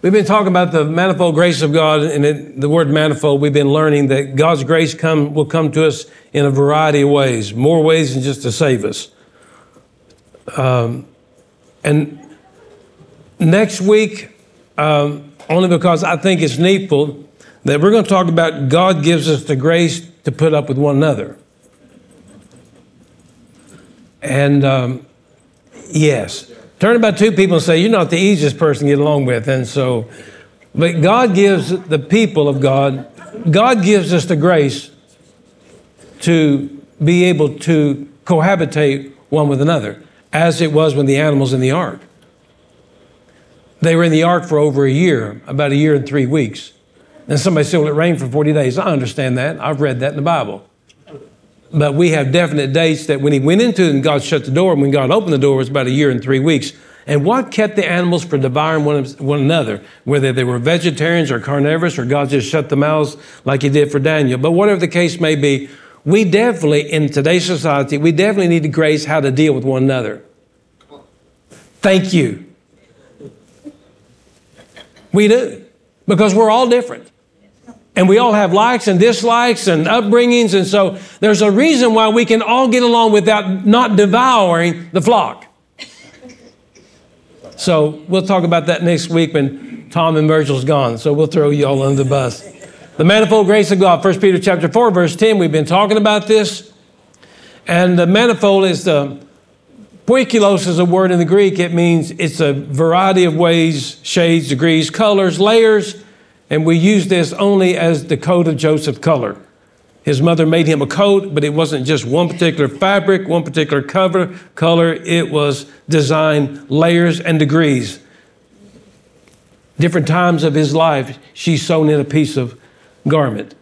We've been talking about the manifold grace of God, and it, the word manifold, we've been learning that God's grace come, will come to us in a variety of ways, more ways than just to save us. Um, and next week, um, only because I think it's needful, that we're going to talk about God gives us the grace to put up with one another. And um, yes, turn about two people and say, You're not the easiest person to get along with. And so, but God gives the people of God, God gives us the grace to be able to cohabitate one with another, as it was when the animals in the ark. They were in the ark for over a year, about a year and three weeks. And somebody said, Well, it rained for 40 days. I understand that. I've read that in the Bible. But we have definite dates that when he went into it and God shut the door, and when God opened the door, it was about a year and three weeks. And what kept the animals from devouring one, one another, whether they were vegetarians or carnivorous, or God just shut the mouths like He did for Daniel. But whatever the case may be, we definitely, in today's society, we definitely need to grace how to deal with one another. Thank you. We do, because we're all different. And we all have likes and dislikes and upbringings. And so there's a reason why we can all get along without not devouring the flock. So we'll talk about that next week when Tom and Virgil's gone. So we'll throw you all under the bus. The manifold grace of God, 1 Peter chapter 4, verse 10. We've been talking about this. And the manifold is the poikilos is a word in the Greek. It means it's a variety of ways, shades, degrees, colors, layers and we use this only as the coat of Joseph color. His mother made him a coat, but it wasn't just one particular fabric, one particular cover, color. It was design, layers, and degrees. Different times of his life, she sewn in a piece of garment.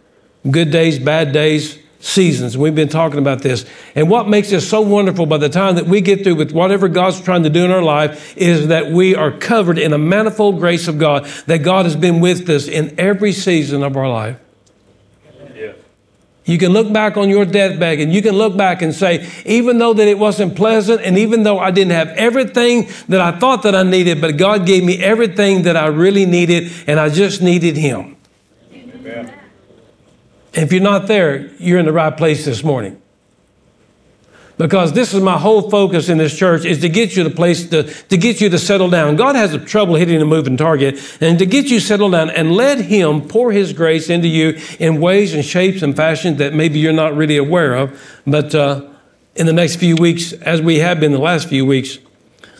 Good days, bad days, seasons. We've been talking about this. And what makes it so wonderful by the time that we get through with whatever God's trying to do in our life is that we are covered in a manifold grace of God, that God has been with us in every season of our life. You can look back on your deathbed and you can look back and say, even though that it wasn't pleasant and even though I didn't have everything that I thought that I needed, but God gave me everything that I really needed and I just needed Him. If you're not there, you're in the right place this morning. Because this is my whole focus in this church is to get you to place to, to get you to settle down. God has a trouble hitting a moving target, and to get you settled down and let Him pour His grace into you in ways and shapes and fashions that maybe you're not really aware of. But uh, in the next few weeks, as we have been the last few weeks,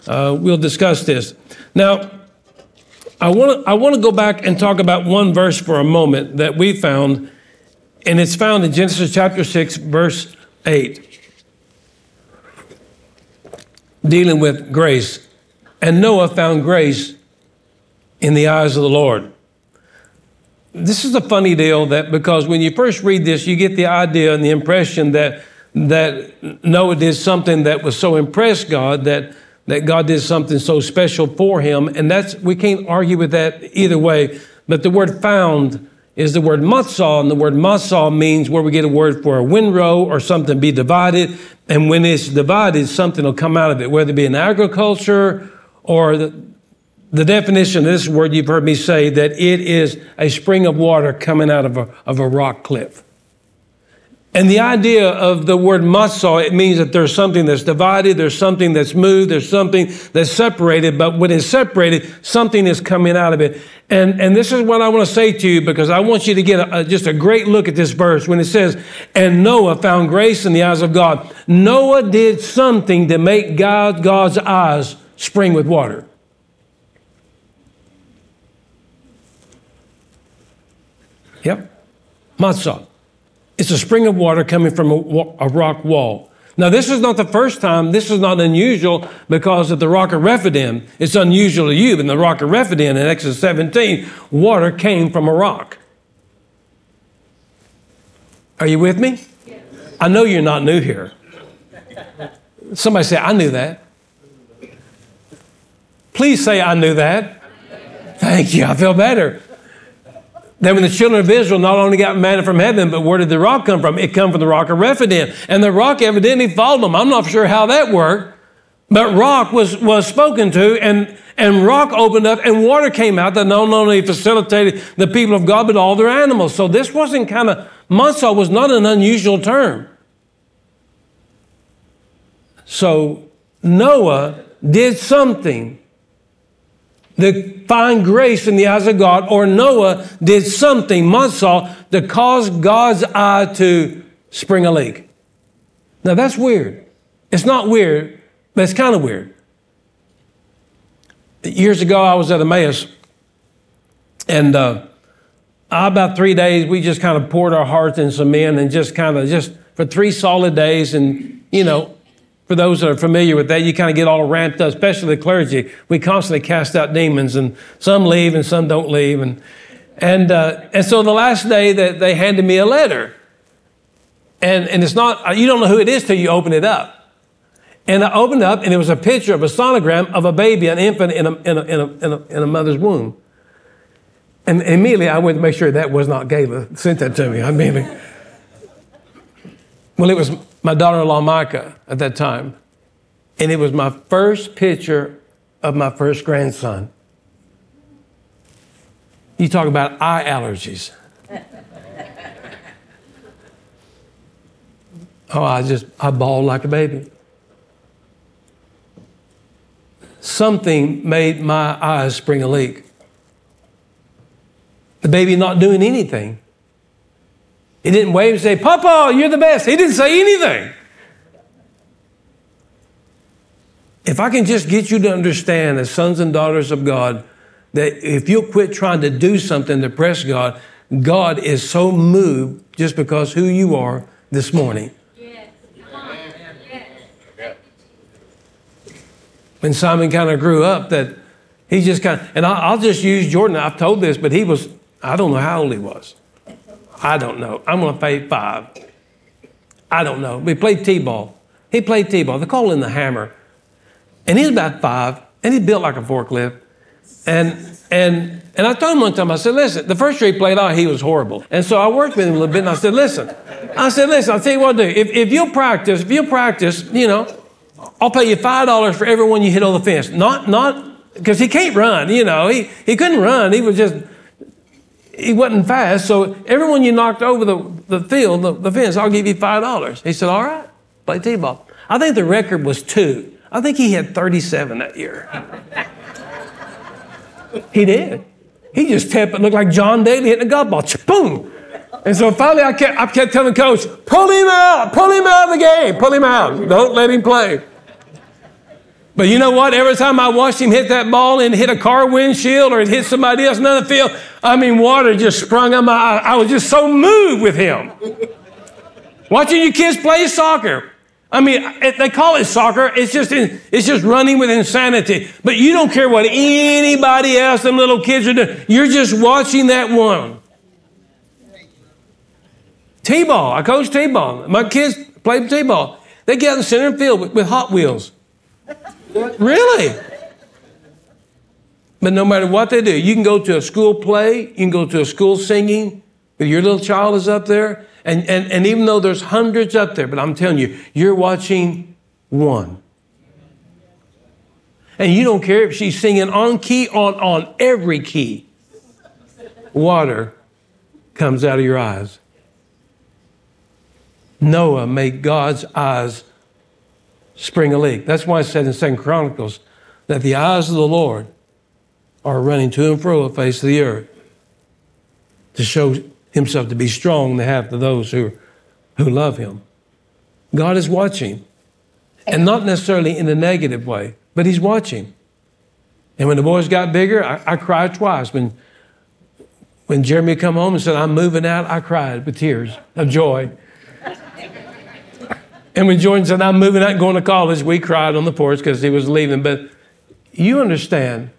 uh, we'll discuss this. Now, I want to I want to go back and talk about one verse for a moment that we found and it's found in Genesis chapter 6, verse 8, dealing with grace. And Noah found grace in the eyes of the Lord. This is a funny deal that because when you first read this, you get the idea and the impression that that Noah did something that was so impressed God that that God did something so special for him, and that's we can't argue with that either way. But the word "found" is the word matzah, and the word matzah means where we get a word for a windrow or something be divided. And when it's divided, something will come out of it, whether it be in agriculture or the, the definition of this word you've heard me say that it is a spring of water coming out of a, of a rock cliff. And the idea of the word matzah, it means that there's something that's divided, there's something that's moved, there's something that's separated, but when it's separated, something is coming out of it. And, and this is what I want to say to you because I want you to get a, a, just a great look at this verse when it says, And Noah found grace in the eyes of God. Noah did something to make God, God's eyes spring with water. Yep. Matzah. It's a spring of water coming from a, a, rock wall. Now, this is not the first time. This is not unusual because of the rock of Rephidim. It's unusual to you, but in the rock of Rephidim in Exodus 17, water came from a rock. Are you with me? Yes. I know you're not new here. Somebody say, I knew that. Please say, I knew that. Thank you. I feel better. Then when the children of Israel not only got manna from heaven, but where did the rock come from? It come from the rock of Rephidim. And the rock evidently followed them. I'm not sure how that worked, But rock was, was spoken to, and, and rock opened up, and water came out that not only facilitated the people of God, but all their animals. So this wasn't kind of, Matzah was not an unusual term. So Noah did something that find grace in the eyes of God, or Noah did something, Matzah, to cause God's eye to spring a leak. Now that's weird. It's not weird, but it's kind of weird. Years ago, I was at Emmaus, and uh, about three days, we just kind of poured our hearts in some men and just kind of just for three solid days, and you know, for those that are familiar with that, you kind of get all ramped up, especially the clergy. We constantly cast out demons, and some leave and some don't leave. And, and, uh, and so the last day that they handed me a letter, and, and it's not, you don't know who it is till you open it up. And I opened up, and it was a picture of a sonogram of a baby, an infant in a, in a, in a, in a, in a mother's womb. And immediately I went to make sure that was not Gayla sent that to me. I mean, well, it was my daughter in law, Micah, at that time. And it was my first picture of my first grandson. You talk about eye allergies. oh, I just, I bawled like a baby. Something made my eyes spring a leak. The baby not doing anything. He didn't wave and say, Papa, you're the best. He didn't say anything. If I can just get you to understand, as sons and daughters of God, that if you'll quit trying to do something to press God, God is so moved just because who you are this morning. When Simon kind of grew up, that he just kind of, and I'll just use Jordan. I've told this, but he was, I don't know how old he was. I don't know. I'm going to pay five. I don't know. We played T-ball. He played T-ball. They call him the hammer. And he's about five, and he's built like a forklift. And and and I told him one time, I said, listen, the first year he played out, he was horrible. And so I worked with him a little bit, and I said, listen, I said, listen, I'll tell you what to do. If, if you'll practice, if you'll practice, you know, I'll pay you five dollars for every one you hit on the fence. Not not because he can't run, you know. He he couldn't run. He was just he wasn't fast. So everyone you knocked over the, the field, the, the fence, I'll give you five dollars. He said, All right, play T-ball. I think the record was two. I think he had 37 that year. he did. He just tapped it, looked like John Daly hitting a golf ball. Boom! And so finally I kept, I kept telling coach, pull him out, pull him out of the game, pull him out. Don't let him play. But you know what? Every time I watched him hit that ball and hit a car windshield or it hit somebody else in the field, I mean, water just sprung on my eye. I was just so moved with him. Watching you kids play soccer. I mean, they call it soccer. It's just, it's just running with insanity. But you don't care what anybody else, them little kids are doing. You're just watching that one. T-ball. I coach T-ball. My kids play T-ball. They get in the center field with, with Hot Wheels. Really? But no matter what they do, you can go to a school play, you can go to a school singing, but your little child is up there, and, and, and even though there's hundreds up there, but I'm telling you, you're watching one. And you don't care if she's singing on key, on, on every key. Water comes out of your eyes. Noah made God's eyes spring a leak. That's why it said in Second Chronicles that the eyes of the Lord are running to and fro the face of the earth to show himself to be strong in the half of those who, who love him. God is watching, and not necessarily in a negative way, but he's watching. And when the boys got bigger, I, I cried twice. When, when Jeremy come home and said, I'm moving out, I cried with tears of joy. And when Jordan said, I'm moving out going to college, we cried on the porch because he was leaving. But you understand.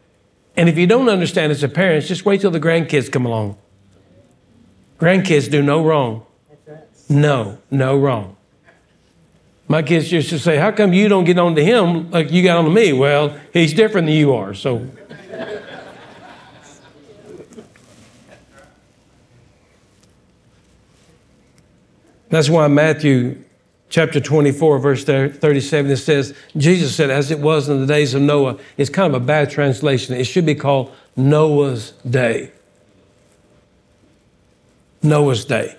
And if you don't understand as a parent, just wait till the grandkids come along. Grandkids do no wrong. No, no wrong. My kids used to say, How come you don't get on to him like you got on to me? Well, he's different than you are. So. That's why Matthew chapter 24, verse 37, it says, Jesus said, as it was in the days of Noah. It's kind of a bad translation. It should be called Noah's day. Noah's day.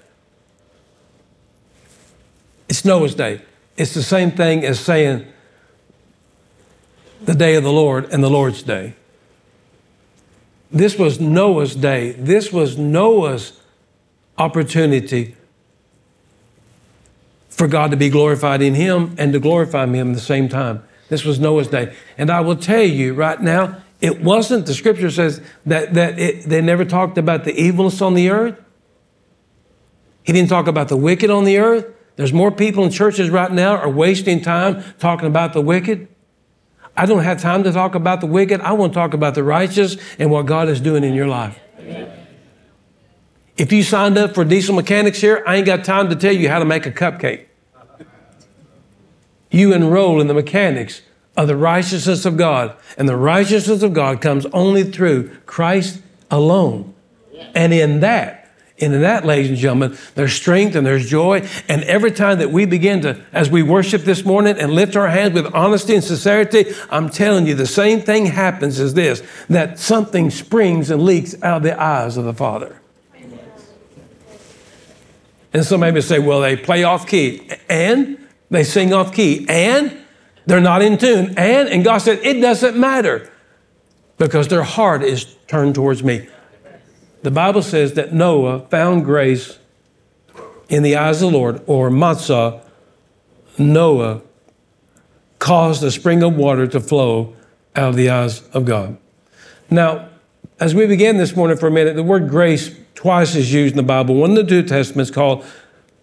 It's Noah's day. It's the same thing as saying the day of the Lord and the Lord's day. This was Noah's day. This was Noah's opportunity for God to be glorified in him and to glorify him at the same time. This was Noah's day. And I will tell you right now, it wasn't, the scripture says that, that it, they never talked about the evilness on the earth. He didn't talk about the wicked on the earth. There's more people in churches right now are wasting time talking about the wicked. I don't have time to talk about the wicked. I want to talk about the righteous and what God is doing in your life. Amen. If you signed up for diesel mechanics here, I ain't got time to tell you how to make a cupcake you enroll in the mechanics of the righteousness of God. And the righteousness of God comes only through Christ alone. And in that, in that, ladies and gentlemen, there's strength and there's joy. And every time that we begin to, as we worship this morning and lift our hands with honesty and sincerity, I'm telling you, the same thing happens as this that something springs and leaks out of the eyes of the Father. And some maybe say, well, they play off key. And they sing off key and they're not in tune. And, and God said, it doesn't matter because their heart is turned towards me. The Bible says that Noah found grace in the eyes of the Lord, or Matzah, Noah caused a spring of water to flow out of the eyes of God. Now, as we begin this morning for a minute, the word grace twice is used in the Bible. One in the New Testament is called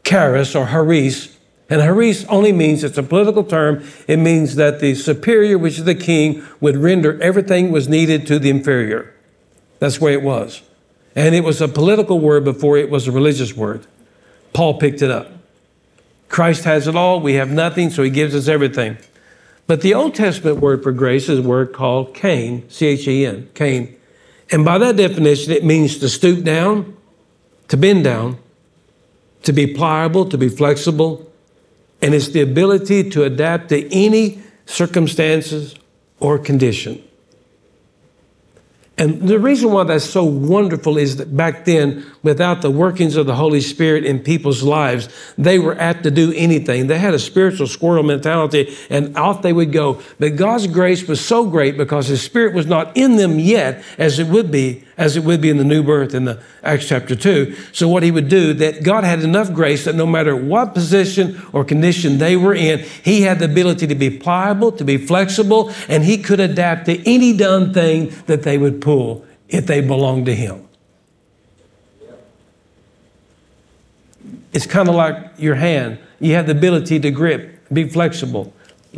charis or haris, and Haris only means, it's a political term, it means that the superior, which is the king, would render everything was needed to the inferior. That's the way it was. And it was a political word before it was a religious word. Paul picked it up. Christ has it all, we have nothing, so he gives us everything. But the Old Testament word for grace is a word called Cain, C H E N, Cain. And by that definition, it means to stoop down, to bend down, to be pliable, to be flexible, and it's the ability to adapt to any circumstances or condition. And the reason why that's so wonderful is that back then, without the workings of the Holy Spirit in people's lives, they were apt to do anything. They had a spiritual squirrel mentality and off they would go. But God's grace was so great because His Spirit was not in them yet as it would be as it would be in the new birth in the Acts chapter 2. So what he would do, that God had enough grace that no matter what position or condition they were in, he had the ability to be pliable, to be flexible, and he could adapt to any done thing that they would pull if they belonged to him. It's kind of like your hand. You have the ability to grip, be flexible,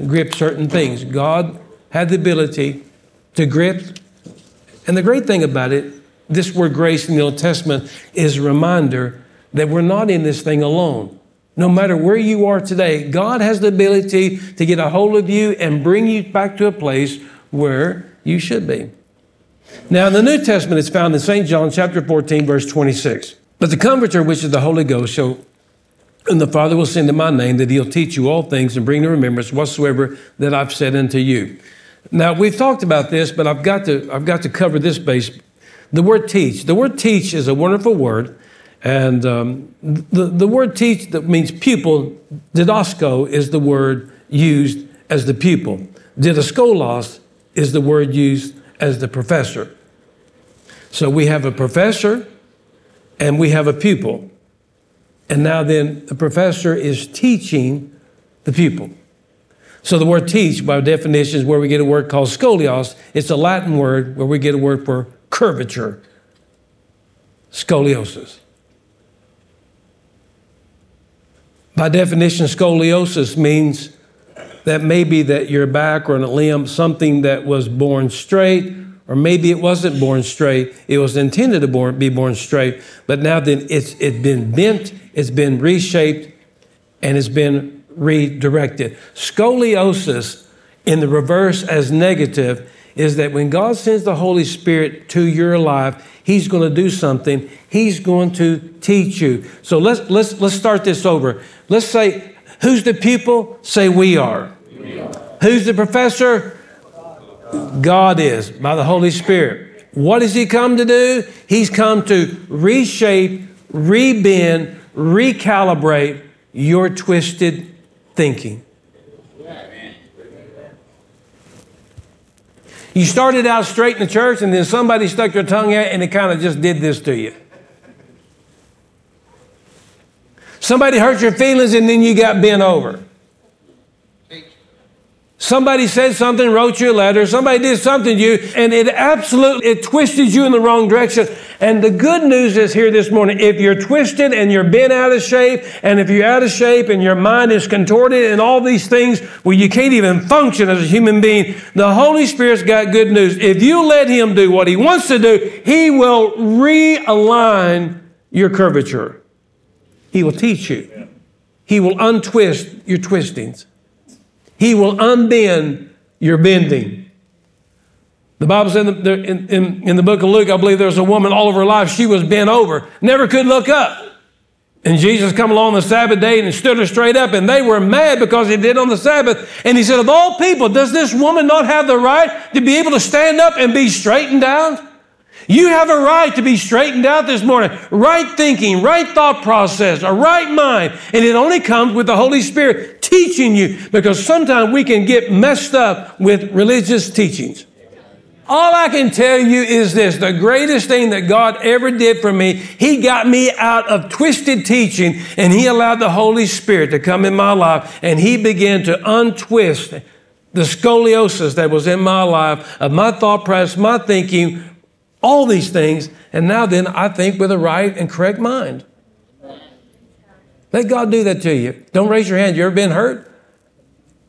grip certain things. God had the ability to grip and the great thing about it, this word grace in the Old Testament is a reminder that we're not in this thing alone. No matter where you are today, God has the ability to get a hold of you and bring you back to a place where you should be. Now, in the New Testament, it's found in St. John chapter 14, verse 26. But the Comforter, which is the Holy Ghost, shall and the Father will send in my name that he'll teach you all things and bring to remembrance whatsoever that I've said unto you. Now we've talked about this, but I've got to I've got to cover this base. The word teach. The word teach is a wonderful word, and um, the the word teach that means pupil. Didasko is the word used as the pupil. Didaskolos is the word used as the professor. So we have a professor, and we have a pupil, and now then the professor is teaching the pupil. So the word teach, by definition, is where we get a word called scolios. It's a Latin word where we get a word for curvature, scoliosis. By definition, scoliosis means that maybe that your back or a limb, something that was born straight, or maybe it wasn't born straight. It was intended to be born straight, but now then it's it's been bent, it's been reshaped, and it's been redirected. Scoliosis, in the reverse as negative, is that when God sends the Holy Spirit to your life, He's going to do something. He's going to teach you. So let's let's let's start this over. Let's say Who's the pupil? Say we are. Who's the professor? God is by the Holy Spirit. What has He come to do? He's come to reshape, rebend, recalibrate your twisted thinking. You started out straight in the church, and then somebody stuck their tongue out, and it kind of just did this to you. Somebody hurt your feelings, and then you got bent over. Somebody said something, wrote you a letter, somebody did something to you, and it absolutely it twisted you in the wrong direction. And the good news is here this morning, if you're twisted and you're bent out of shape, and if you're out of shape and your mind is contorted and all these things where you can't even function as a human being, the Holy Spirit's got good news. If you let Him do what He wants to do, He will realign your curvature. He will teach you. He will untwist your twistings. He will unbend your bending. The Bible said in the, in, in, in the book of Luke, I believe there was a woman all of her life, she was bent over, never could look up. And Jesus come along the Sabbath day and stood her straight up, and they were mad because he did on the Sabbath. And he said, Of all people, does this woman not have the right to be able to stand up and be straightened out? You have a right to be straightened out this morning. Right thinking, right thought process, a right mind. And it only comes with the Holy Spirit teaching you because sometimes we can get messed up with religious teachings. All I can tell you is this the greatest thing that God ever did for me, He got me out of twisted teaching and He allowed the Holy Spirit to come in my life and He began to untwist the scoliosis that was in my life of my thought process, my thinking, all these things. And now then, I think with a right and correct mind. Let God do that to you. Don't raise your hand. You ever been hurt?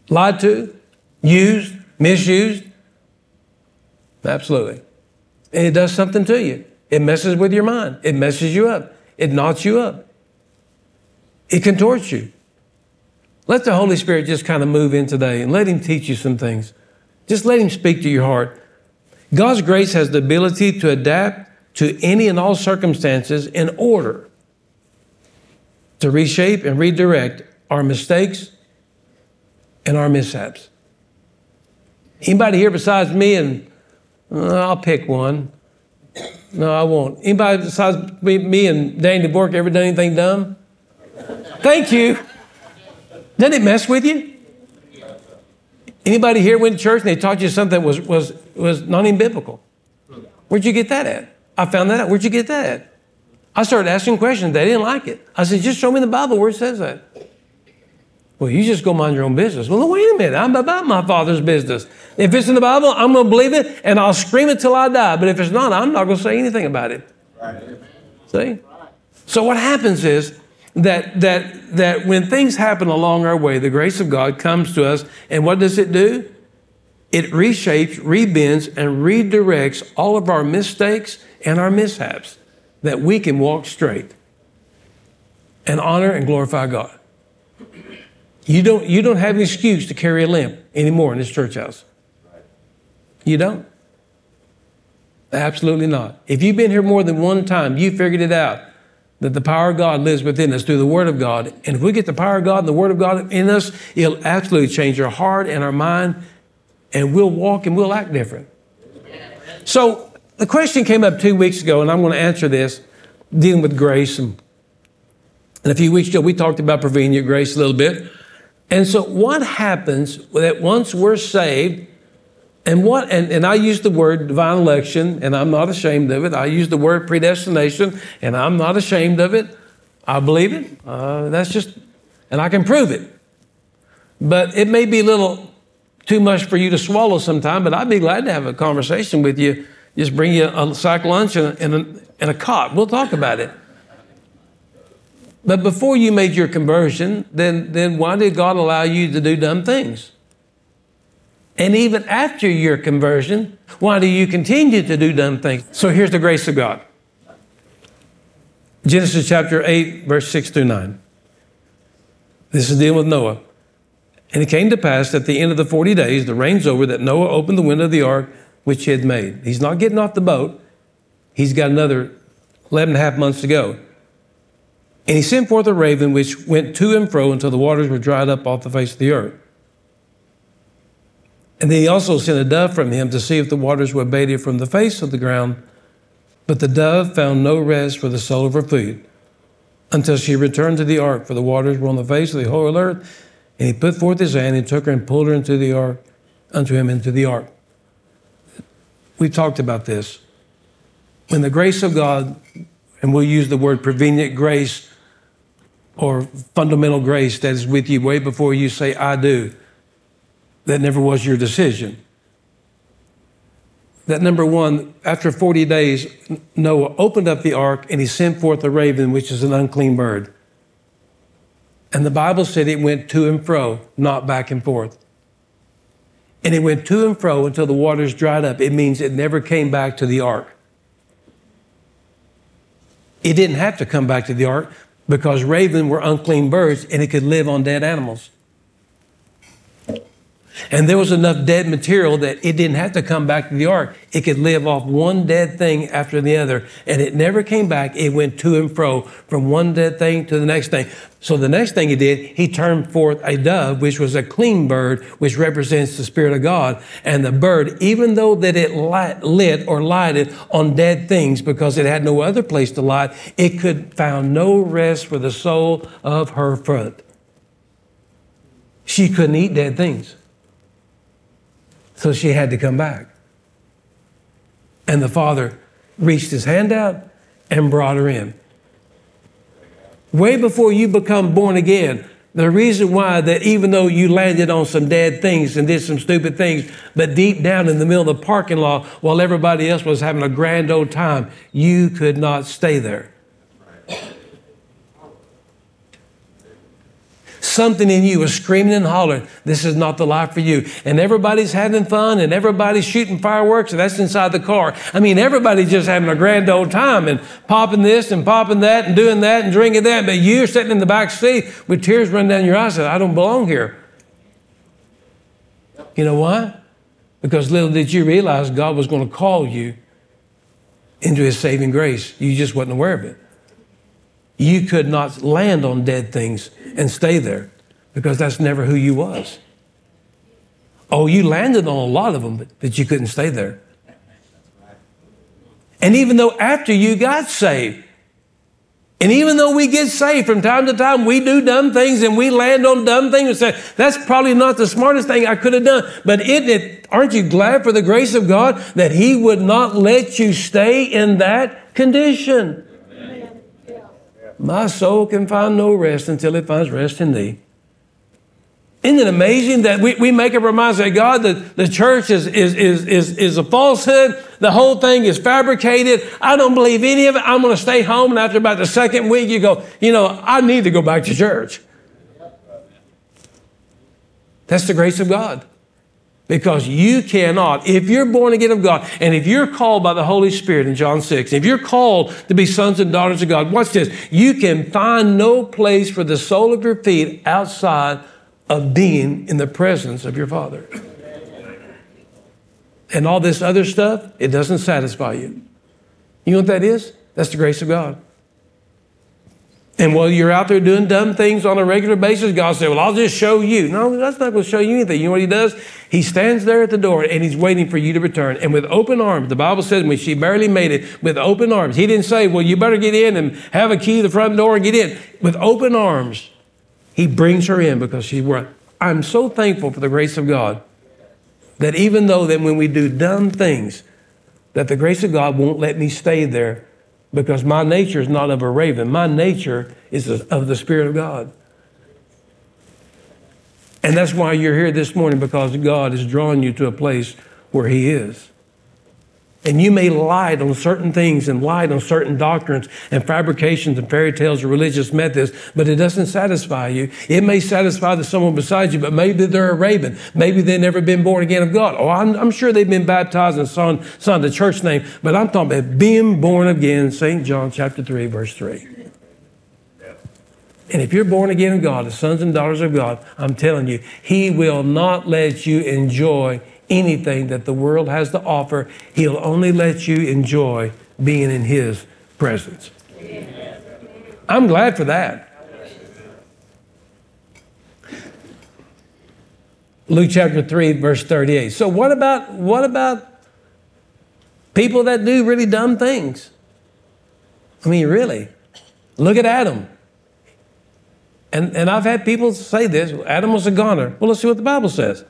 Lied to? Used? Misused? Absolutely. And it does something to you. It messes with your mind. It messes you up. It knots you up. It contorts you. Let the Holy Spirit just kind of move in today and let Him teach you some things. Just let Him speak to your heart. God's grace has the ability to adapt to any and all circumstances in order to reshape and redirect our mistakes and our mishaps. Anybody here besides me and uh, I'll pick one. No, I won't. Anybody besides me, me and Danny DeBork ever done anything dumb? Thank you. Doesn't it mess with you? Anybody here went to church and they taught you something that was, was, was not even biblical? Where'd you get that at? I found that out. Where'd you get that at? I started asking questions. They didn't like it. I said, just show me the Bible where it says that. Well, you just go mind your own business. Well, wait a minute. I'm about my father's business. If it's in the Bible, I'm going to believe it and I'll scream it till I die. But if it's not, I'm not going to say anything about it. Right. See? So what happens is that, that, that when things happen along our way, the grace of God comes to us, and what does it do? It reshapes, rebends, and redirects all of our mistakes and our mishaps that we can walk straight and honor and glorify God. You don't, you don't have an excuse to carry a limp anymore in this church house. You don't. Absolutely not. If you've been here more than one time, you figured it out that the power of God lives within us through the Word of God. And if we get the power of God and the Word of God in us, it'll absolutely change our heart and our mind, and we'll walk and we'll act different. So the question came up two weeks ago, and I'm going to answer this dealing with grace. And, and a few weeks ago, we talked about prevenient grace a little bit. And so, what happens that once we're saved, and what and, and I use the word divine election, and I'm not ashamed of it. I use the word predestination, and I'm not ashamed of it. I believe it. Uh, that's just, and I can prove it. But it may be a little too much for you to swallow sometime. But I'd be glad to have a conversation with you just bring you a sack lunch and a, and, a, and a cot. We'll talk about it. But before you made your conversion, then, then why did God allow you to do dumb things? And even after your conversion, why do you continue to do dumb things? So here's the grace of God Genesis chapter 8, verse 6 through 9. This is dealing with Noah. And it came to pass at the end of the 40 days, the rain's over, that Noah opened the window of the ark which he had made. He's not getting off the boat. He's got another 11 and a half months to go. And he sent forth a raven which went to and fro until the waters were dried up off the face of the earth. And then he also sent a dove from him to see if the waters were abated from the face of the ground. But the dove found no rest for the sole of her food until she returned to the ark, for the waters were on the face of the whole earth. And he put forth his hand and took her and pulled her into the ark, unto him into the ark. We talked about this. When the grace of God, and we'll use the word prevenient grace, or fundamental grace that is with you way before you say, I do. That never was your decision. That number one, after 40 days, Noah opened up the ark and he sent forth a raven, which is an unclean bird. And the Bible said it went to and fro, not back and forth. And it went to and fro until the waters dried up. It means it never came back to the ark. It didn't have to come back to the ark because raven were unclean birds and it could live on dead animals. And there was enough dead material that it didn't have to come back to the ark. It could live off one dead thing after the other. And it never came back. It went to and fro from one dead thing to the next thing. So the next thing he did, he turned forth a dove, which was a clean bird, which represents the Spirit of God. And the bird, even though that it light, lit or lighted on dead things because it had no other place to light, it could found no rest for the soul of her foot. She couldn't eat dead things. So she had to come back. And the father reached his hand out and brought her in. Way before you become born again, the reason why that even though you landed on some dead things and did some stupid things, but deep down in the middle of the parking lot while everybody else was having a grand old time, you could not stay there. Something in you was screaming and hollering, this is not the life for you. And everybody's having fun and everybody's shooting fireworks, and that's inside the car. I mean, everybody's just having a grand old time and popping this and popping that and doing that and drinking that. But you're sitting in the back seat with tears running down your eyes, saying, I don't belong here. You know why? Because little did you realize God was going to call you into his saving grace. You just wasn't aware of it you could not land on dead things and stay there because that's never who you was. Oh, you landed on a lot of them, but, you couldn't stay there. And even though after you got saved, and even though we get saved from time to time, we do dumb things and we land on dumb things and say, that's probably not the smartest thing I could have done. But isn't it, aren't you glad for the grace of God that He would not let you stay in that condition? My soul can find no rest until it finds rest in thee. Isn't it amazing that we, we make up our minds that God, the, the church is, is, is, is, is a falsehood. The whole thing is fabricated. I don't believe any of it. I'm going to stay home. And after about the second week, you go, you know, I need to go back to church. That's the grace of God. Because you cannot, if you're born again of God, and if you're called by the Holy Spirit in John 6, if you're called to be sons and daughters of God, watch this. You can find no place for the sole of your feet outside of being in the presence of your Father. And all this other stuff, it doesn't satisfy you. You know what that is? That's the grace of God. And while you're out there doing dumb things on a regular basis, God said, Well, I'll just show you. No, that's not going to show you anything. You know what He does? He stands there at the door and He's waiting for you to return. And with open arms, the Bible says when she barely made it, with open arms, He didn't say, Well, you better get in and have a key to the front door and get in. With open arms, He brings her in because she's worth. I'm so thankful for the grace of God that even though that when we do dumb things, that the grace of God won't let me stay there because my nature is not of a raven. My nature is of the Spirit of God. And that's why you're here this morning because God is drawing you to a place where He is. And you may light on certain things and light on certain doctrines and fabrications and fairy tales or religious methods, but it doesn't satisfy you. It may satisfy the someone beside you, but maybe they're a raven. Maybe they've never been born again of God. Oh, I'm, I'm sure they've been baptized and signed, signed the church name, but I'm talking about being born again, St. John chapter 3, verse 3. And if you're born again of God, the sons and daughters of God, I'm telling you, He will not let you enjoy anything that the world has to offer. He'll only let you enjoy being in His presence. I'm glad for that. Luke chapter 3, verse 38. So what about what about people that do really dumb things? I mean, really. Look at Adam. And, and I've had people say this Adam was a goner. Well, let's see what the Bible says.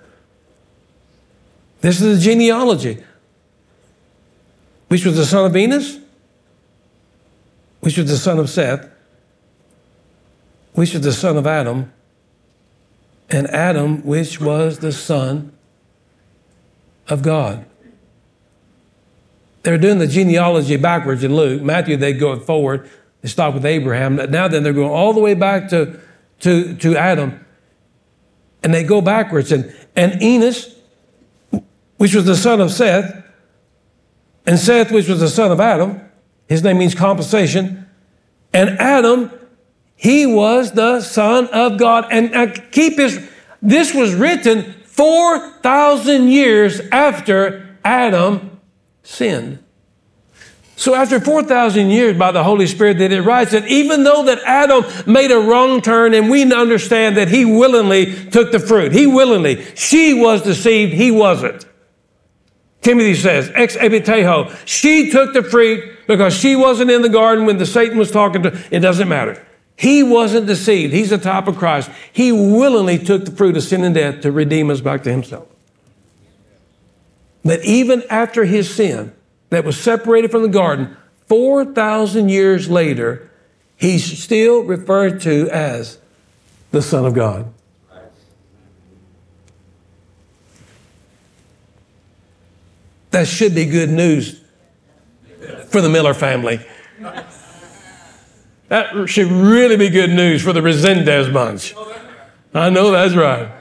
This is the genealogy. Which was the son of Enos? Which was the son of Seth? Which was the son of Adam? And Adam, which was the son of God. They're doing the genealogy backwards in Luke. Matthew, they go forward. They stop with Abraham. Now then, they're going all the way back to, to, to Adam. And they go backwards. And, and Enos, which was the son of Seth, and Seth, which was the son of Adam, his name means compensation, and Adam, he was the son of God. And uh, keep his, this was written 4,000 years after Adam sinned. So after 4,000 years by the Holy Spirit that it writes that even though that Adam made a wrong turn and we understand that he willingly took the fruit, he willingly, she was deceived, he wasn't. Timothy says, ex ebiteho, she took the fruit because she wasn't in the garden when the Satan was talking to, it doesn't matter. He wasn't deceived. He's the type of Christ. He willingly took the fruit of sin and death to redeem us back to himself. But even after his sin, that was separated from the garden 4,000 years later, he's still referred to as the Son of God. That should be good news for the Miller family. That should really be good news for the Resendez bunch. I know that's right.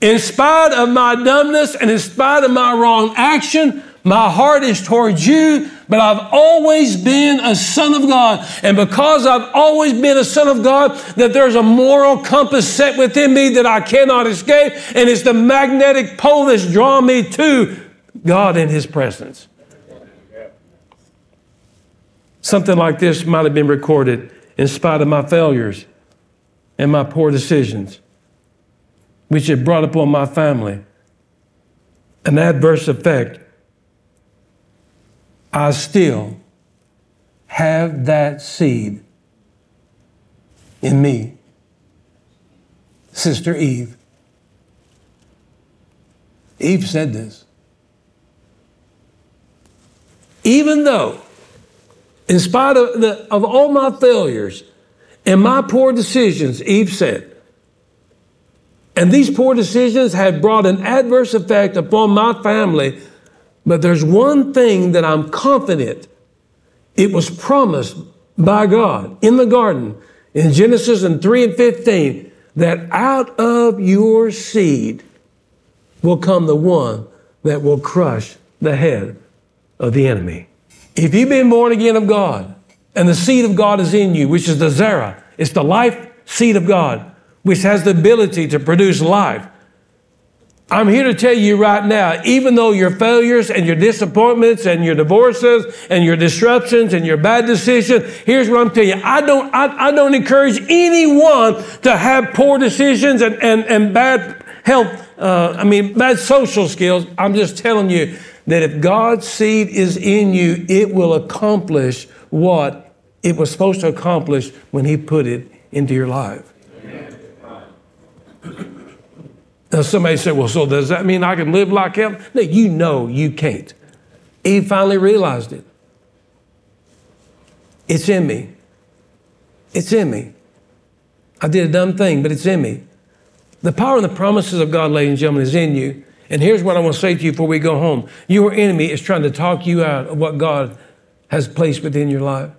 In spite of my dumbness and in spite of my wrong action, my heart is towards you, but I've always been a son of God. And because I've always been a son of God, that there's a moral compass set within me that I cannot escape. And it's the magnetic pole that's drawn me to God in His presence. Something like this might have been recorded in spite of my failures and my poor decisions, which had brought upon my family an adverse effect I still have that seed in me. Sister Eve. Eve said this. Even though, in spite of, the, of all my failures and my poor decisions, Eve said, and these poor decisions had brought an adverse effect upon my family but there's one thing that I'm confident it was promised by God in the garden in Genesis and 3 and 15 that out of your seed will come the one that will crush the head of the enemy. If you've been born again of God and the seed of God is in you, which is the Zerah, it's the life seed of God, which has the ability to produce life. I'm here to tell you right now, even though your failures and your disappointments and your divorces and your disruptions and your bad decisions, here's what I'm telling you. I don't, I, I don't encourage anyone to have poor decisions and, and, and bad health, uh, I mean, bad social skills. I'm just telling you that if God's seed is in you, it will accomplish what it was supposed to accomplish when He put it into your life. Now, somebody said, Well, so does that mean I can live like him? No, you know you can't. Eve finally realized it. It's in me. It's in me. I did a dumb thing, but it's in me. The power and the promises of God, ladies and gentlemen, is in you. And here's what I want to say to you before we go home your enemy is trying to talk you out of what God has placed within your life.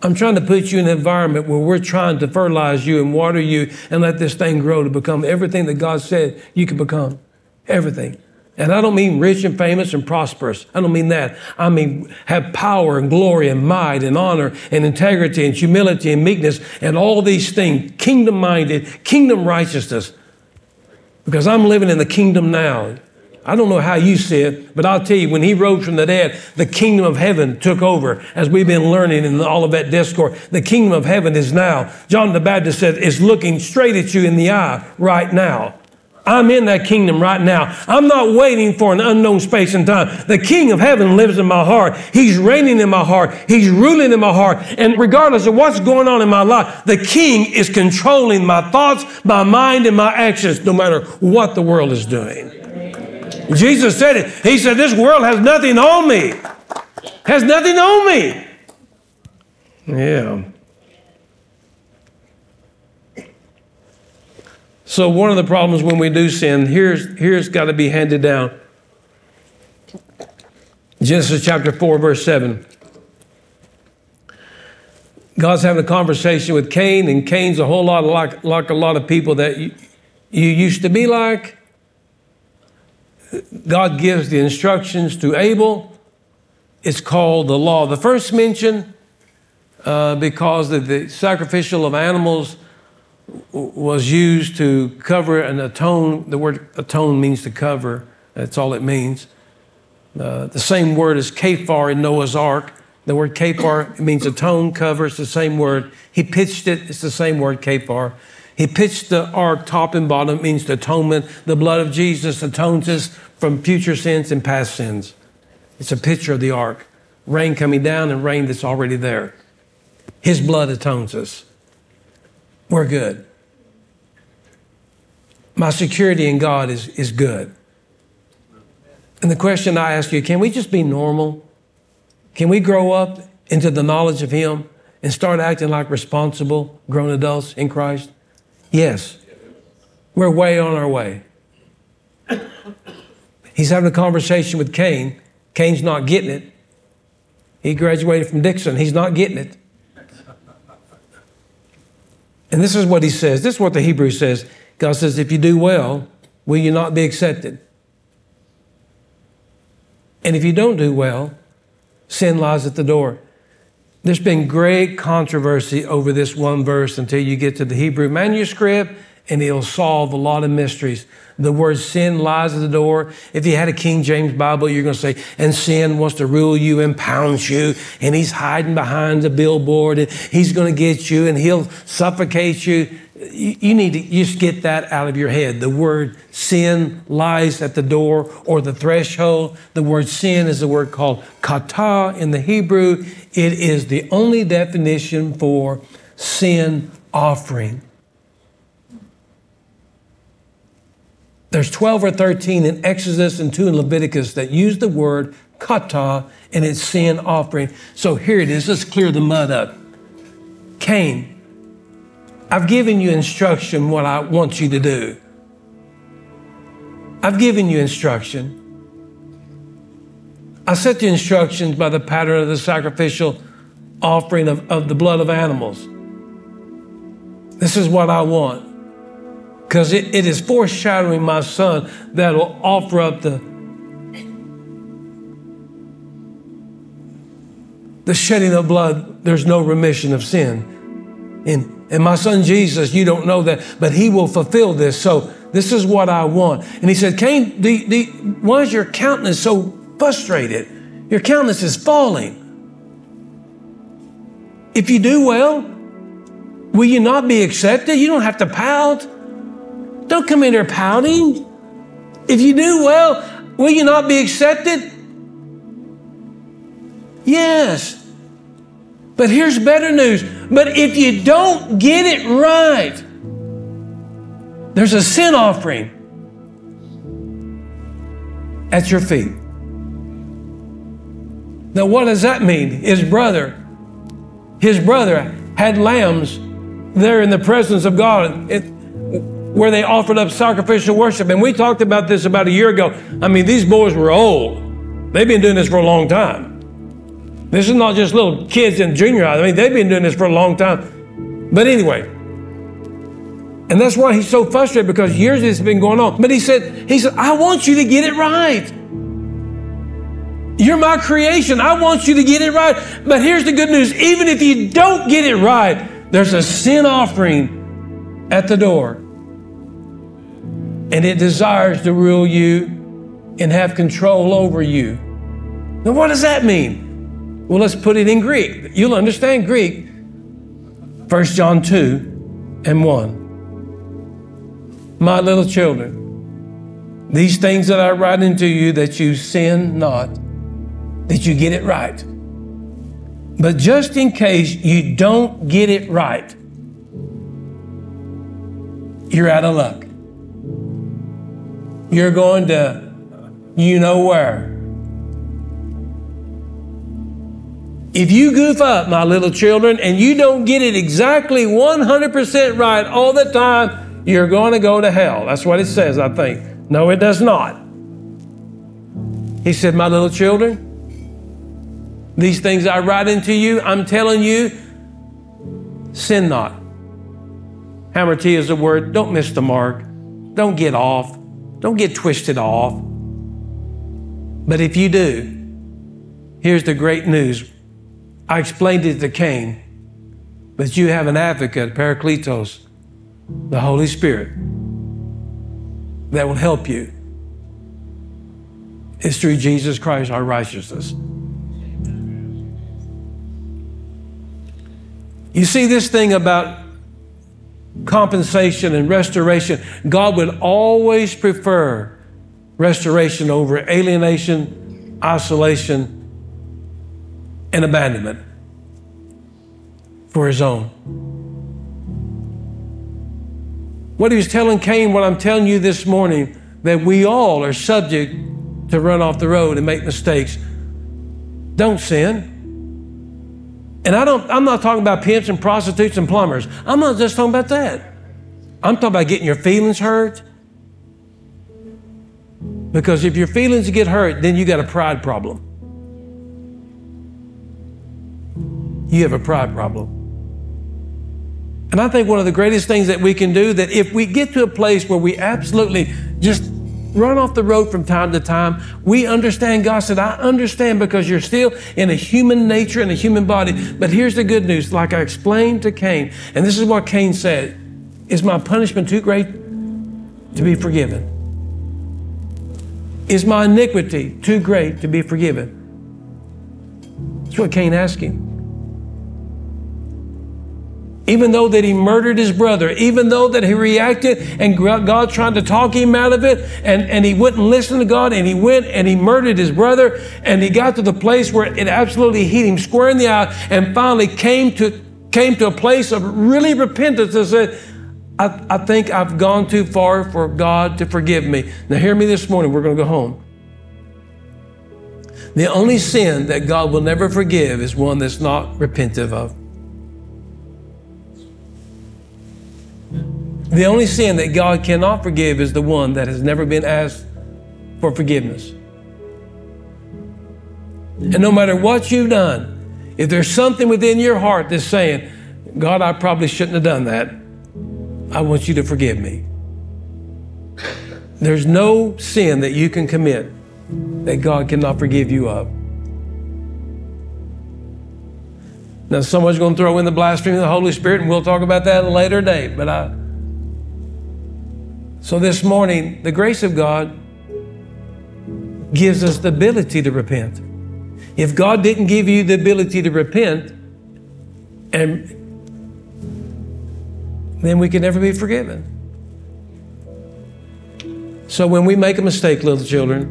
I'm trying to put you in an environment where we're trying to fertilize you and water you and let this thing grow to become everything that God said you can become. Everything. And I don't mean rich and famous and prosperous. I don't mean that. I mean have power and glory and might and honor and integrity and humility and meekness and all these things, kingdom minded, kingdom righteousness. Because I'm living in the kingdom now. I don't know how you see it, but I'll tell you, when he rose from the dead, the kingdom of heaven took over, as we've been learning in all of that discourse. The kingdom of heaven is now. John the Baptist said, is looking straight at you in the eye right now. I'm in that kingdom right now. I'm not waiting for an unknown space and time. The King of heaven lives in my heart. He's reigning in my heart. He's ruling in my heart. And regardless of what's going on in my life, the King is controlling my thoughts, my mind, and my actions, no matter what the world is doing. Jesus said it. He said, This world has nothing on me. Has nothing on me. Yeah. So one of the problems when we do sin, here's here's got to be handed down. Genesis chapter 4, verse 7. God's having a conversation with Cain, and Cain's a whole lot like, like a lot of people that you, you used to be like. God gives the instructions to Abel. It's called the law. The first mention, uh, because of the sacrificial of animals was used to cover and atone. The word atone means to cover, that's all it means. Uh, the same word as kaphar in Noah's ark. The word kaphar means atone, cover, it's the same word. He pitched it, it's the same word, kaphar. He pitched the ark top and bottom, means the atonement. The blood of Jesus atones us from future sins and past sins. It's a picture of the ark. Rain coming down and rain that's already there. His blood atones us we're good. My security in God is, is good. And the question I ask you can we just be normal? Can we grow up into the knowledge of Him and start acting like responsible grown adults in Christ? Yes. We're way on our way. He's having a conversation with Cain. Cain's not getting it. He graduated from Dixon. He's not getting it. And this is what he says. This is what the Hebrew says. God says, if you do well, will you not be accepted? And if you don't do well, sin lies at the door. There's been great controversy over this one verse until you get to the Hebrew manuscript, and it'll solve a lot of mysteries. The word sin lies at the door. If you had a King James Bible, you're going to say, and sin wants to rule you and you, and he's hiding behind the billboard, and he's going to get you, and he'll suffocate you. You need to just get that out of your head. The word sin lies at the door or the threshold. The word sin is a word called kata in the Hebrew. It is the only definition for sin offering. There's 12 or 13 in Exodus and 2 in Leviticus that use the word kata in its sin offering. So here it is. Let's clear the mud up. Cain, I've given you instruction what I want you to do. I've given you instruction. I set the instructions by the pattern of the sacrificial offering of, of the blood of animals. This is what I want because it, it is foreshadowing my son that will offer up the the shedding of blood. There's no remission of sin. And and my son jesus you don't know that but he will fulfill this. So this is what i want. And he said cain the, the, why is your countenance so frustrated? Your countenance is falling. If you do well will you not be accepted? You don't have to pout don't come in here pouting. If you do well, will you not be accepted? Yes. But here's better news. But if you don't get it right, there's a sin offering at your feet. Now, what does that mean? His brother, his brother had lambs there in the presence of God. Where they offered up sacrificial worship. And we talked about this about a year ago. I mean, these boys were old. They've been doing this for a long time. This is not just little kids in junior high. I mean, they've been doing this for a long time. But anyway, and that's why he's so frustrated because years has been going on. But he said, he said, I want you to get it right. You're my creation. I want you to get it right. But here's the good news. Even if you don't get it right, there's a sin offering at the door and it desires to rule you and have control over you. Now, what does that mean? Well, let's put it in Greek. You'll understand Greek. 1 John 2 and 1. My little children, these things that I write unto you, that you sin not, that you get it right. But just in case you don't get it right, you're out of luck. You're going to you know where. If you goof up, my little children, and you don't get it exactly 100% right all the time, you're going to go to hell. That's what it says, I think. No, it does not. He said, My little children, these things I write into you, I'm telling you, sin not. hamartia is a word, don't miss the mark. Don't get off. Don't get twisted off. But if you do, here's the great news. I explained it to Cain, but you have an advocate, Parakletos, the Holy Spirit, that will help you. It's through Jesus Christ, our righteousness. You see, this thing about compensation and restoration, God would always prefer restoration over alienation, isolation, and abandonment for his own. What he was telling Cain, what I'm telling you this morning, that we all are subject to run off the road and make mistakes. Don't sin. And I don't, I'm not talking about pimps and prostitutes and plumbers. I'm not just talking about that. I'm talking about getting your feelings hurt. Because if your feelings get hurt, then you got a pride problem. You have a pride problem. And I think one of the greatest things that we can do that if we get to a place where we absolutely just run off the road from time to time. We understand, God said, I understand because you're still in a human nature and a human body. But here's the good news, like I explained to Cain, and this is what Cain said Is my punishment too great to be forgiven? Is my iniquity too great to be forgiven? That's what Cain asked him even though that he murdered his brother, even though that he reacted and God tried to talk him out of it and, and he wouldn't listen to God and he went and he murdered his brother and he got to the place where it absolutely hit him square in the eye and finally came to came to a place of really repentance and said, I, I think I've gone too far for God to forgive me. Now hear me this morning, we're going to go home. The only sin that God will never forgive is one that's not repentive of. The only sin that God cannot forgive is the one that has never been asked for forgiveness. And no matter what you've done, if there's something within your heart that's saying, God, I probably shouldn't have done that, I want you to forgive me. There's no sin that you can commit that God cannot forgive you of. Now, someone's going to throw in the blasphemy of the Holy Spirit, and we'll talk about that at a later date. But I, so this morning, the grace of God gives us the ability to repent. If God didn't give you the ability to repent, and then we can never be forgiven. So when we make a mistake, little children,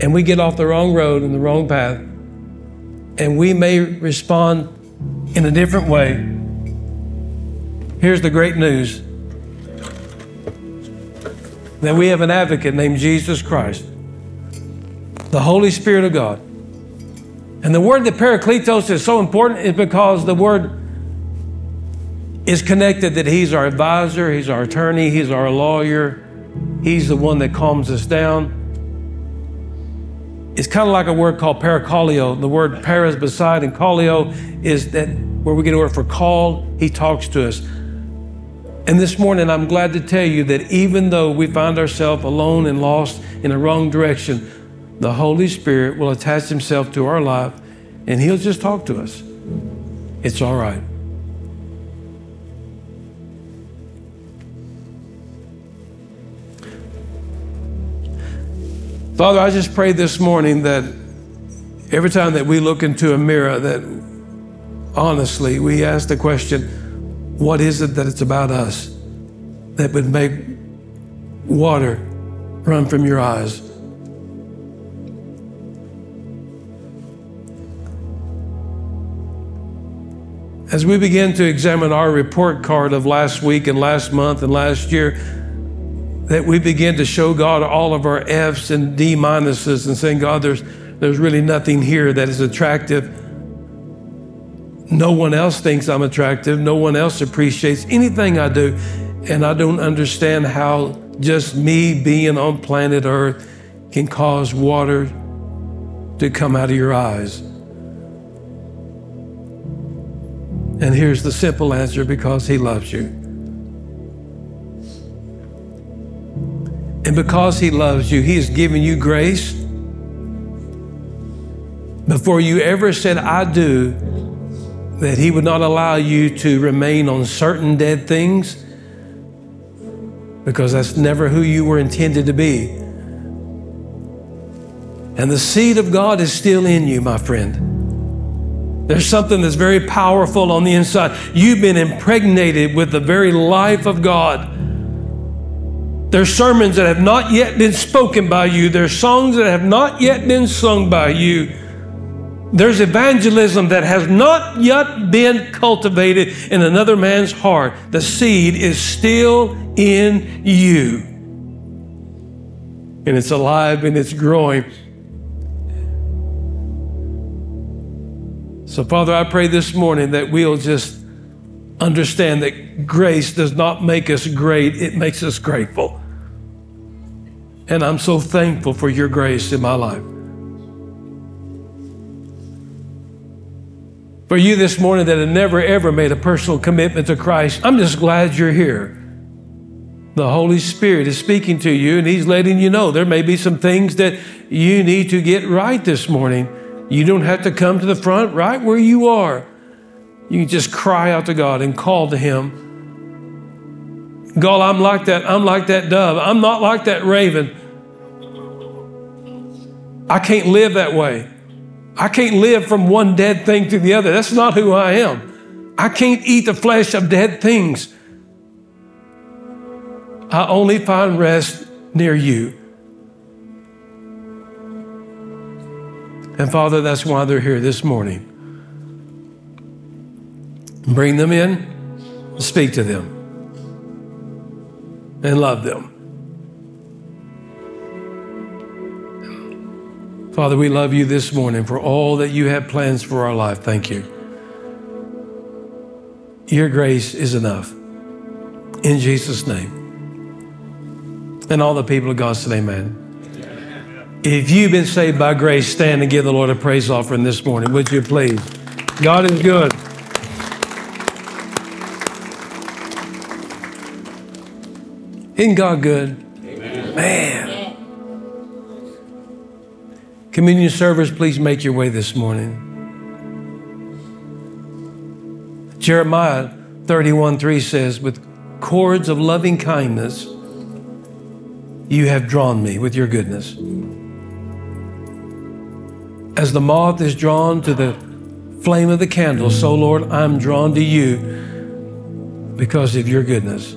and we get off the wrong road and the wrong path, and we may respond in a different way, here's the great news that we have an advocate named Jesus Christ, the Holy Spirit of God. And the word that Parakletos is so important is because the word is connected that He's our advisor, He's our attorney, He's our lawyer, He's the one that calms us down. It's kind of like a word called parakaleo. The word para is beside, and kaleo is that where we get a word for call, He talks to us. And this morning, I'm glad to tell you that even though we find ourselves alone and lost in the wrong direction, the Holy Spirit will attach Himself to our life and He'll just talk to us. It's all right. Father, I just pray this morning that every time that we look into a mirror, that honestly we ask the question, what is it that it's about us that would make water run from your eyes? As we begin to examine our report card of last week and last month and last year, that we begin to show God all of our F's and D minuses and saying, God, there's, there's really nothing here that is attractive. No one else thinks I'm attractive. No one else appreciates anything I do. And I don't understand how just me being on planet Earth can cause water to come out of your eyes. And here's the simple answer because He loves you. And because He loves you, He has given you grace. Before you ever said, I do, that He would not allow you to remain on certain dead things because that's never who you were intended to be. And the seed of God is still in you, my friend. There's something that's very powerful on the inside. You've been impregnated with the very life of God. There's sermons that have not yet been spoken by you. There's songs that have not yet been sung by you. There's evangelism that has not yet been cultivated in another man's heart. The seed is still in you. And it's alive and it's growing. So, Father, I pray this morning that we'll just understand that grace does not make us great, it makes us grateful. And I'm so thankful for your grace in my life. For you this morning that have never ever made a personal commitment to Christ, I'm just glad you're here. The Holy Spirit is speaking to you and He's letting you know there may be some things that you need to get right this morning. You don't have to come to the front right where you are. You can just cry out to God and call to Him. God, I'm like that. I'm like that dove. I'm not like that raven. I can't live that way. I can't live from one dead thing to the other. That's not who I am. I can't eat the flesh of dead things. I only find rest near you. And Father, that's why they're here this morning. Bring them in, speak to them, and love them. Father, we love you this morning for all that you have plans for our life. Thank you. Your grace is enough. In Jesus' name. And all the people of God said, Amen. If you've been saved by grace, stand and give the Lord a praise offering this morning, would you please? God is good. Isn't God good? Amen. Man. Communion servers, please make your way this morning. Jeremiah 31 3 says, With cords of loving kindness, you have drawn me with your goodness. As the moth is drawn to the flame of the candle, so Lord, I'm drawn to you because of your goodness.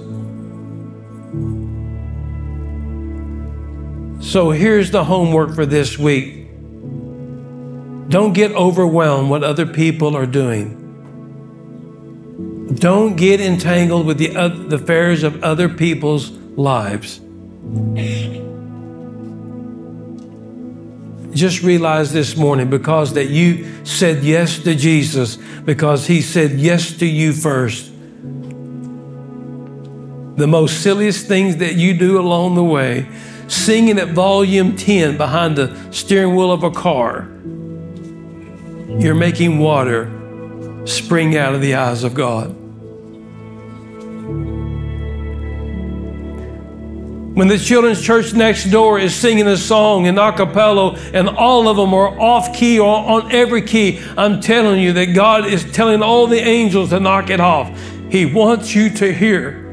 So here's the homework for this week. Don't get overwhelmed what other people are doing. Don't get entangled with the, uh, the affairs of other people's lives. just realize this morning because that you said yes to Jesus, because he said yes to you first. The most silliest things that you do along the way, singing at volume 10 behind the steering wheel of a car, you're making water spring out of the eyes of God. When the children's church next door is singing a song in a cappella and all of them are off key or on every key, I'm telling you that God is telling all the angels to knock it off. He wants you to hear.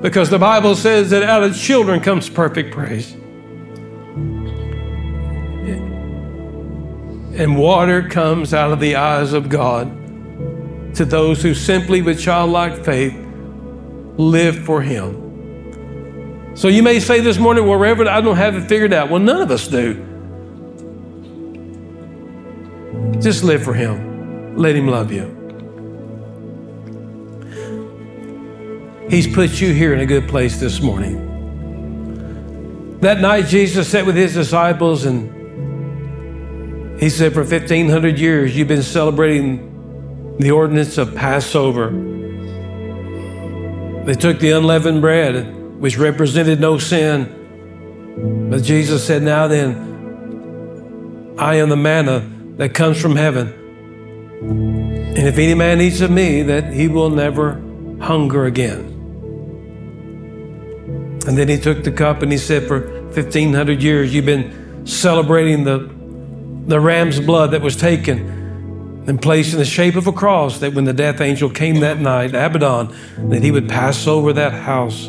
Because the Bible says that out of children comes perfect praise. And water comes out of the eyes of God to those who simply, with childlike faith, live for Him. So you may say this morning, well, Reverend, I don't have it figured out. Well, none of us do. Just live for Him, let Him love you. He's put you here in a good place this morning. That night, Jesus sat with his disciples and he said, For 1,500 years, you've been celebrating the ordinance of Passover. They took the unleavened bread, which represented no sin. But Jesus said, Now then, I am the manna that comes from heaven. And if any man eats of me, that he will never hunger again. And then he took the cup and he said, For 1,500 years, you've been celebrating the the ram's blood that was taken and placed in the shape of a cross that when the death angel came that night, Abaddon, that he would pass over that house.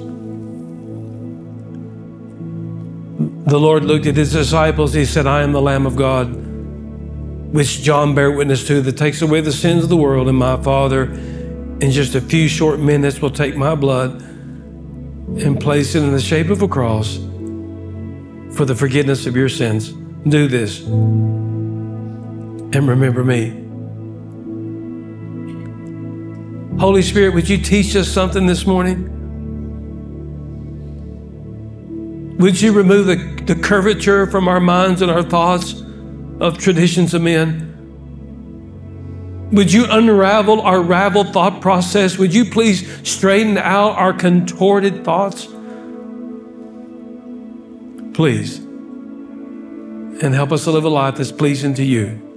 The Lord looked at his disciples. He said, I am the Lamb of God, which John bare witness to, that takes away the sins of the world. And my Father, in just a few short minutes, will take my blood and place it in the shape of a cross for the forgiveness of your sins. Do this and remember me. Holy Spirit, would you teach us something this morning? Would you remove the, the curvature from our minds and our thoughts of traditions of men? Would you unravel our raveled thought process? Would you please straighten out our contorted thoughts? Please. And help us to live a life that's pleasing to you.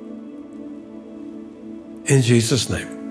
In Jesus' name.